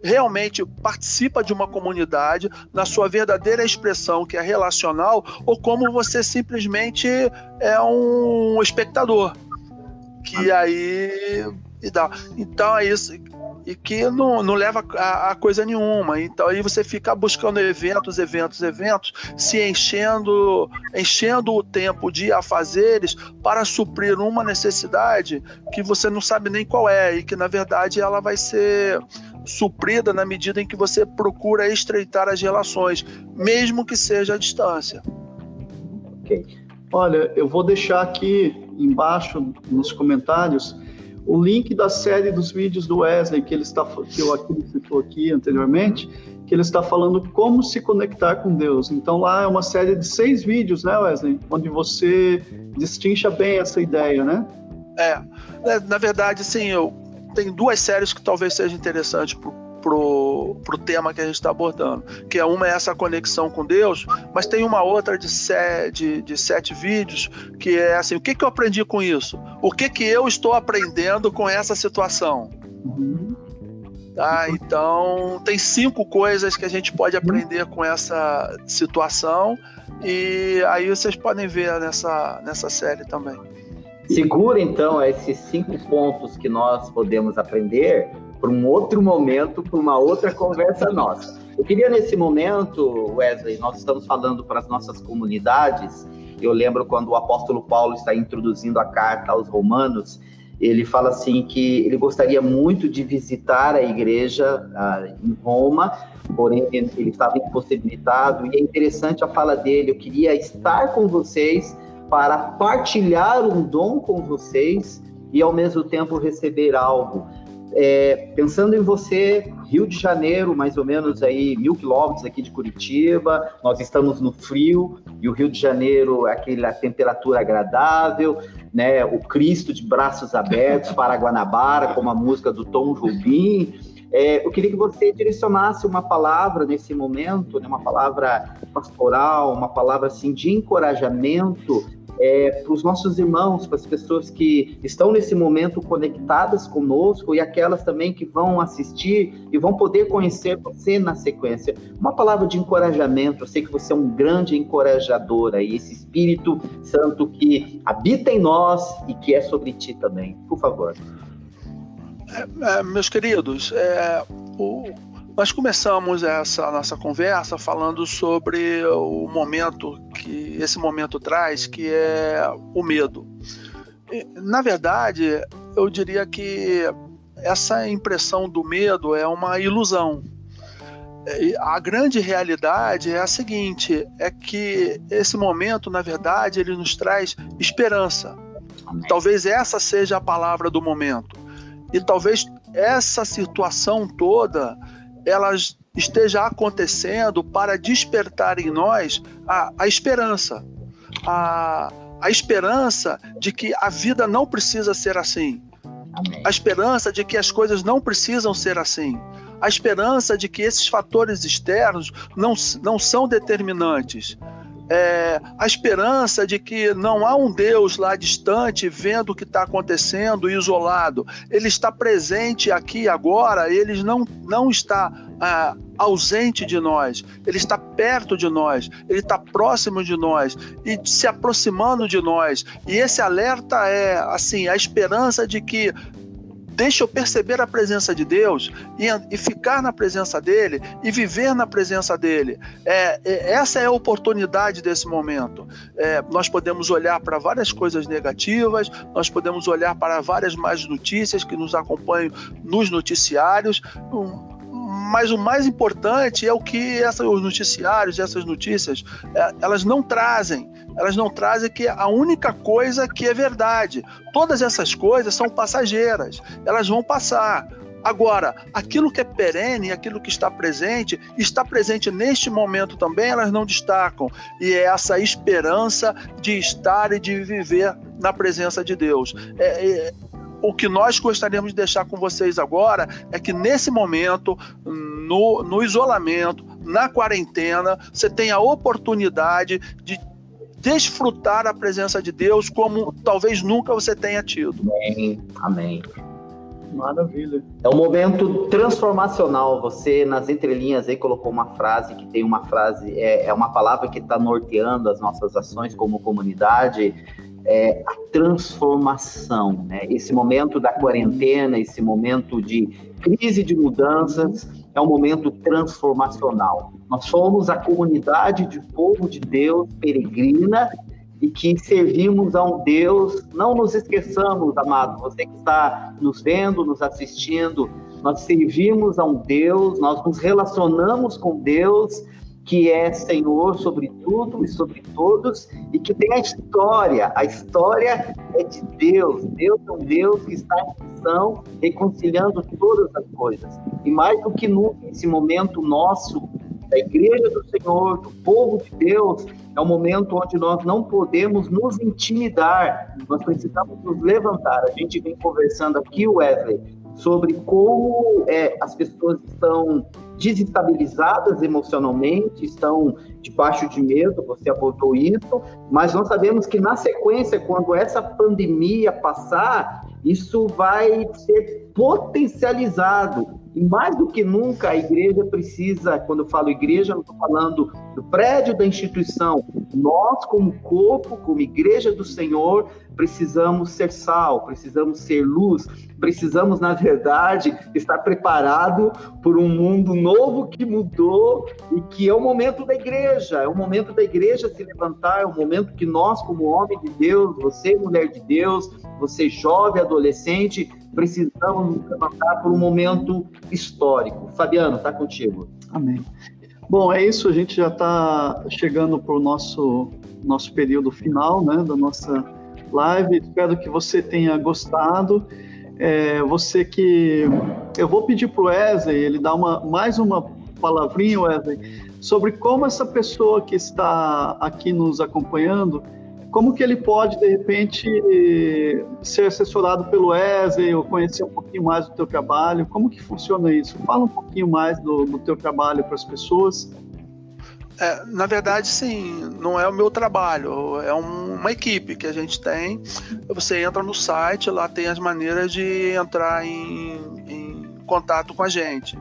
realmente participa de uma comunidade na sua verdadeira expressão, que é relacional, ou como você simplesmente é um espectador. Que aí. Então é isso. E que não, não leva a, a, coisa nenhuma. Então aí você fica buscando eventos, eventos, eventos, se enchendo, enchendo o tempo de afazeres para suprir uma necessidade que você não sabe nem qual é e que na verdade ela vai ser suprida na medida em que você procura estreitar as relações, mesmo que seja à distância. Ok. Olha, eu vou deixar aqui embaixo nos comentários o link da série dos vídeos do Wesley que ele está que eu aqui citou aqui anteriormente, que ele está falando como se conectar com Deus. Então lá é uma série de seis vídeos, né, Wesley, onde você destincha bem essa ideia, né? É, é na verdade, sim, eu tenho duas séries que talvez sejam interessantes para pro, pro tema que a gente está abordando. Que é uma é essa conexão com Deus, mas tem uma outra de, sete, de, de sete vídeos que é assim: o que, que eu aprendi com isso? O que, que eu estou aprendendo com essa situação? Tá, então tem cinco coisas que a gente pode aprender com essa situação e aí vocês podem ver nessa, nessa série também. Segura então esses cinco pontos que nós podemos aprender para um outro momento, para uma outra conversa nossa. Eu queria nesse momento, Wesley, nós estamos falando para as nossas comunidades. Eu lembro quando o apóstolo Paulo está introduzindo a carta aos Romanos, ele fala assim que ele gostaria muito de visitar a igreja uh, em Roma, porém ele estava impossibilitado. E é interessante a fala dele: eu queria estar com vocês para partilhar um dom com vocês e ao mesmo tempo receber algo. É, pensando em você, Rio de Janeiro, mais ou menos aí mil quilômetros aqui de Curitiba, nós estamos no frio e o Rio de Janeiro, aquela temperatura agradável, né? O Cristo de braços abertos para Guanabara, como a música do Tom Jobim. É, eu queria que você direcionasse uma palavra nesse momento, né, uma palavra pastoral, uma palavra assim de encorajamento é, para os nossos irmãos, para as pessoas que estão nesse momento conectadas conosco e aquelas também que vão assistir e vão poder conhecer você na sequência. Uma palavra de encorajamento, eu sei que você é um grande encorajador aí, esse Espírito Santo que habita em nós e que é sobre ti também. Por favor. É, é, meus queridos, é, o, nós começamos essa nossa conversa falando sobre o momento que esse momento traz, que é o medo. Na verdade, eu diria que essa impressão do medo é uma ilusão. A grande realidade é a seguinte: é que esse momento, na verdade, ele nos traz esperança. Talvez essa seja a palavra do momento. E talvez essa situação toda ela esteja acontecendo para despertar em nós a, a esperança. A, a esperança de que a vida não precisa ser assim. Amém. A esperança de que as coisas não precisam ser assim. A esperança de que esses fatores externos não, não são determinantes. É, a esperança de que não há um Deus lá distante vendo o que está acontecendo, isolado. Ele está presente aqui agora, ele não, não está ah, ausente de nós, ele está perto de nós, ele está próximo de nós e se aproximando de nós. E esse alerta é assim a esperança de que Deixa eu perceber a presença de Deus e, e ficar na presença dele e viver na presença dele. É, é, essa é a oportunidade desse momento. É, nós podemos olhar para várias coisas negativas, nós podemos olhar para várias más notícias que nos acompanham nos noticiários. Um, mas o mais importante é o que essa, os noticiários, essas notícias, é, elas não trazem. Elas não trazem que a única coisa que é verdade. Todas essas coisas são passageiras. Elas vão passar. Agora, aquilo que é perene, aquilo que está presente, está presente neste momento também, elas não destacam. E é essa esperança de estar e de viver na presença de Deus. É, é, o que nós gostaríamos de deixar com vocês agora é que nesse momento, no, no isolamento, na quarentena, você tem a oportunidade de desfrutar a presença de Deus como talvez nunca você tenha tido. Amém. Amém. Maravilha. É um momento transformacional. Você, nas entrelinhas, aí colocou uma frase que tem uma frase, é, é uma palavra que está norteando as nossas ações como comunidade é, a transformação, né? Esse momento da quarentena, esse momento de crise de mudanças, é um momento transformacional. Nós somos a comunidade de povo de Deus peregrina e que servimos a um Deus. Não nos esqueçamos, amado, você que está nos vendo, nos assistindo, nós servimos a um Deus, nós nos relacionamos com Deus que é Senhor sobre tudo e sobre todos e que tem a história. A história é de Deus. Deus é um Deus que está em missão, reconciliando todas as coisas. E mais do que nunca, esse momento nosso da igreja do Senhor, do povo de Deus, é um momento onde nós não podemos nos intimidar, nós precisamos nos levantar. A gente vem conversando aqui, Wesley, sobre como é, as pessoas estão desestabilizadas emocionalmente, estão debaixo de medo, você abordou isso, mas nós sabemos que na sequência, quando essa pandemia passar, isso vai ser potencializado. E mais do que nunca, a igreja precisa, quando eu falo igreja, não estou falando do prédio da instituição. Nós, como corpo, como igreja do Senhor, precisamos ser sal, precisamos ser luz, precisamos, na verdade, estar preparado por um mundo novo que mudou e que é o momento da igreja, é o momento da igreja se levantar, é o momento que nós, como homem de Deus, você, mulher de Deus, você, jovem, adolescente, precisamos nos levantar por um momento histórico. Fabiano, está contigo. Amém. Bom, é isso, a gente já está chegando para o nosso, nosso período final né, da nossa live. Espero que você tenha gostado. É, você que. Eu vou pedir para o Wesley, ele dar uma, mais uma palavrinha, Wesley, sobre como essa pessoa que está aqui nos acompanhando como que ele pode, de repente, ser assessorado pelo Wesley ou conhecer um pouquinho mais do teu trabalho? Como que funciona isso? Fala um pouquinho mais do, do teu trabalho para as pessoas. É, na verdade, sim, não é o meu trabalho, é um, uma equipe que a gente tem. Você entra no site, lá tem as maneiras de entrar em, em contato com a gente.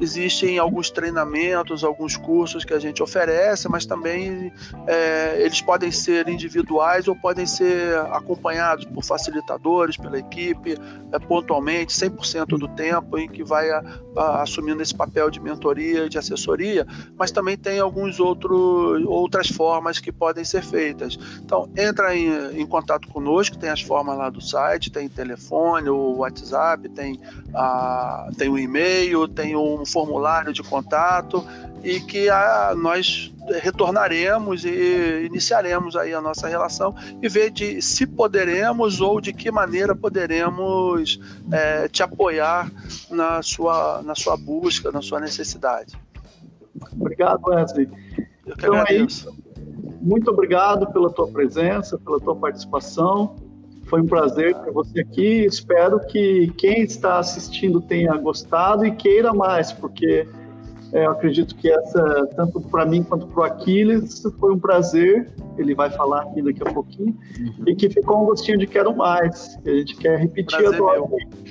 Existem alguns treinamentos, alguns cursos que a gente oferece, mas também é, eles podem ser individuais ou podem ser acompanhados por facilitadores, pela equipe, é, pontualmente, 100% do tempo em que vai a, a, assumindo esse papel de mentoria de assessoria, mas também tem alguns outros outras formas que podem ser feitas. Então, entra em, em contato conosco, tem as formas lá do site, tem telefone, o WhatsApp, tem, a, tem o e-mail, tem um formulário de contato e que a, nós retornaremos e iniciaremos aí a nossa relação e ver de se poderemos ou de que maneira poderemos é, te apoiar na sua, na sua busca, na sua necessidade. Obrigado, Wesley. Eu que então agradeço. É Muito obrigado pela tua presença, pela tua participação. Foi um prazer ter você aqui. Espero que quem está assistindo tenha gostado e queira mais, porque é, eu acredito que essa, tanto para mim quanto para o Aquiles, foi um prazer. Ele vai falar aqui daqui a pouquinho. Uhum. E que ficou um gostinho de quero mais. Que a gente quer repetir prazer agora.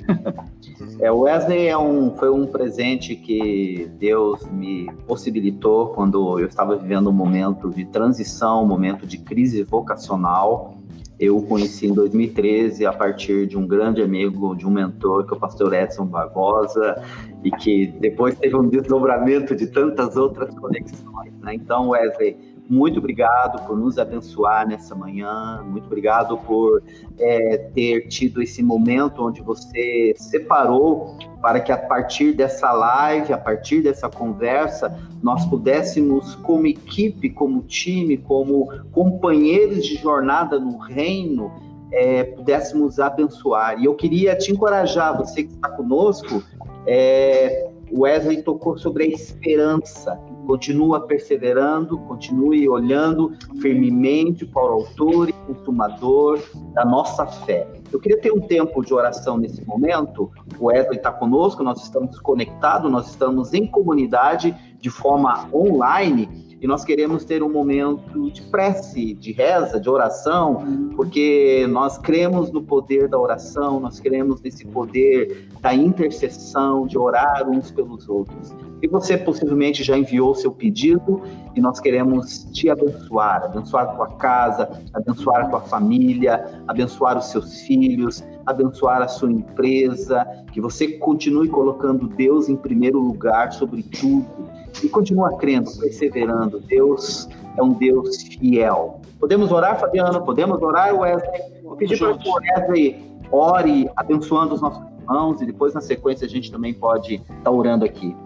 <laughs> É, o Wesley é um, foi um presente que Deus me possibilitou quando eu estava vivendo um momento de transição, um momento de crise vocacional. Eu o conheci em 2013 a partir de um grande amigo, de um mentor, que é o pastor Edson Barbosa, e que depois teve um desdobramento de tantas outras conexões. Né? Então, Wesley, muito obrigado por nos abençoar nessa manhã, muito obrigado por é, ter tido esse momento onde você separou para que a partir dessa live, a partir dessa conversa, nós pudéssemos, como equipe, como time, como companheiros de jornada no reino, é, pudéssemos abençoar. E eu queria te encorajar, você que está conosco, é, Wesley tocou sobre a esperança. Continua perseverando, continue olhando firmemente para o autor e consumador da nossa fé. Eu queria ter um tempo de oração nesse momento. O Wesley está conosco, nós estamos conectados, nós estamos em comunidade de forma online e nós queremos ter um momento de prece, de reza, de oração, porque nós cremos no poder da oração, nós cremos nesse poder da intercessão, de orar uns pelos outros. E você possivelmente já enviou seu pedido e nós queremos te abençoar, abençoar tua casa, abençoar tua família, abençoar os seus filhos, abençoar a sua empresa, que você continue colocando Deus em primeiro lugar sobre tudo e continua crendo, perseverando. Deus é um Deus fiel. Podemos orar, Fabiano? Podemos orar, Wesley? Vou pedir para que o Wesley ore, abençoando os nossos irmãos, e depois, na sequência, a gente também pode estar tá orando aqui.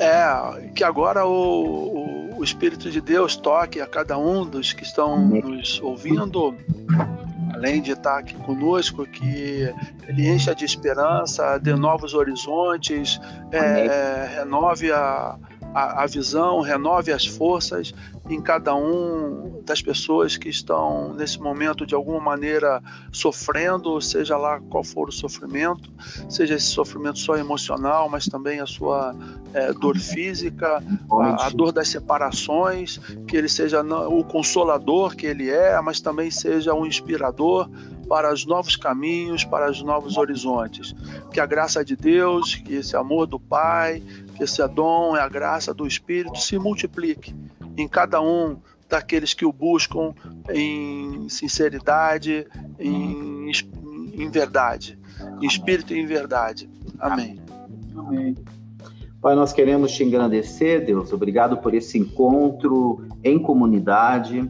É, que agora o, o, o, Espírito de Deus toque a cada um dos que estão nos ouvindo, além de estar aqui conosco, que ele encha de esperança, dê novos horizontes, é, é, renove a, a, a visão, renove as forças em cada um das pessoas que estão nesse momento de alguma maneira sofrendo, seja lá qual for o sofrimento, seja esse sofrimento só emocional, mas também a sua é, dor física, a, a, dor das separações, que ele seja o consolador que ele é, mas também seja um inspirador para os novos caminhos, para os novos horizontes. Que a graça de Deus, que esse amor do Pai, que esse dom e a graça do Espírito se multiplique em cada um daqueles que o buscam em sinceridade, em, em verdade, em espírito e em verdade. Amém. Amém. Pai, nós queremos te agradecer, Deus. Obrigado por esse encontro em comunidade,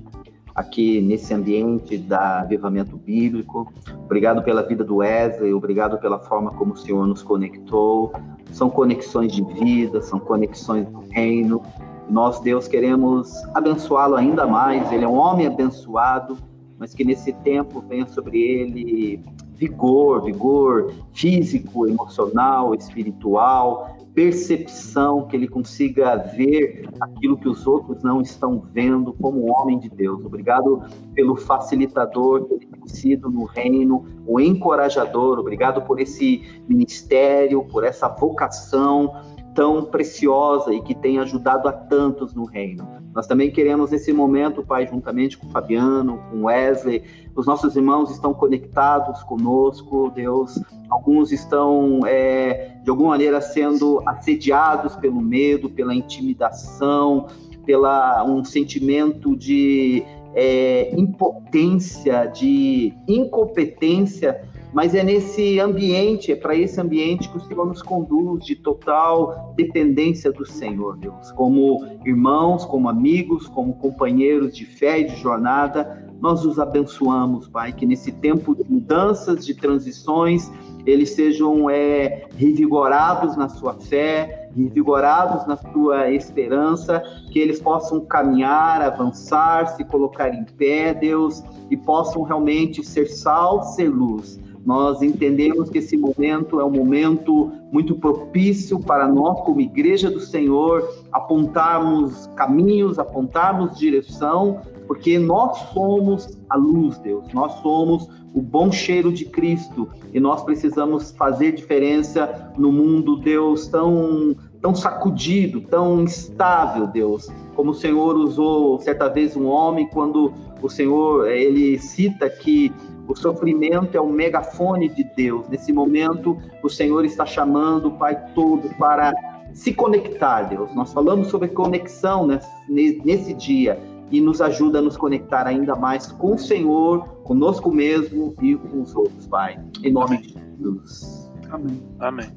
aqui nesse ambiente da avivamento bíblico. Obrigado pela vida do Wesley, obrigado pela forma como o Senhor nos conectou. São conexões de vida, são conexões do reino. Nós, Deus, queremos abençoá-lo ainda mais. Ele é um homem abençoado, mas que nesse tempo venha sobre ele vigor, vigor físico, emocional, espiritual, percepção, que ele consiga ver aquilo que os outros não estão vendo como homem de Deus. Obrigado pelo facilitador que ele tem sido no reino, o encorajador. Obrigado por esse ministério, por essa vocação tão preciosa e que tem ajudado a tantos no reino. Nós também queremos nesse momento, Pai, juntamente com o Fabiano, com Wesley, os nossos irmãos estão conectados conosco, Deus. Alguns estão, é, de alguma maneira, sendo assediados pelo medo, pela intimidação, pela um sentimento de é, impotência, de incompetência mas é nesse ambiente, é para esse ambiente que o Senhor nos conduz, de total dependência do Senhor, Deus. Como irmãos, como amigos, como companheiros de fé e de jornada, nós os abençoamos, Pai, que nesse tempo de mudanças, de transições, eles sejam é, revigorados na sua fé, revigorados na sua esperança, que eles possam caminhar, avançar, se colocar em pé, Deus, e possam realmente ser sal, ser luz nós entendemos que esse momento é um momento muito propício para nós, como igreja do Senhor, apontarmos caminhos, apontarmos direção, porque nós somos a luz, Deus, nós somos o bom cheiro de Cristo e nós precisamos fazer diferença no mundo, Deus, tão, tão sacudido, tão instável, Deus. Como o Senhor usou certa vez um homem, quando o Senhor ele cita que o sofrimento é o megafone de Deus. Nesse momento, o Senhor está chamando o Pai todo para se conectar, Deus. Nós falamos sobre conexão nesse dia e nos ajuda a nos conectar ainda mais com o Senhor, conosco mesmo e com os outros, Pai. Em nome de Jesus. Amém. Amém.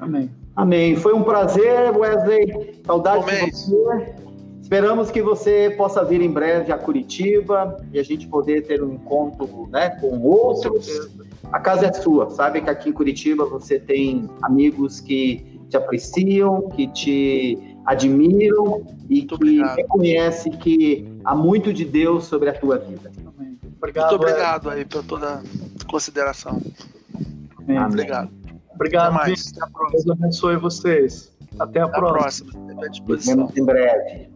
Amém. Amém. Foi um prazer, Wesley. Saudade Amém. de você. Esperamos que você possa vir em breve a Curitiba e a gente poder ter um encontro né, com outros. A casa é sua, sabe que aqui em Curitiba você tem amigos que te apreciam, que te admiram e muito que obrigado. reconhecem que há muito de Deus sobre a tua vida. Obrigado, muito obrigado aí por toda a consideração. Amém. Obrigado. Obrigado, Até mais. Deus abençoe vocês. Até a Até próxima. Próxima. Até a disposição. Nos vemos em breve.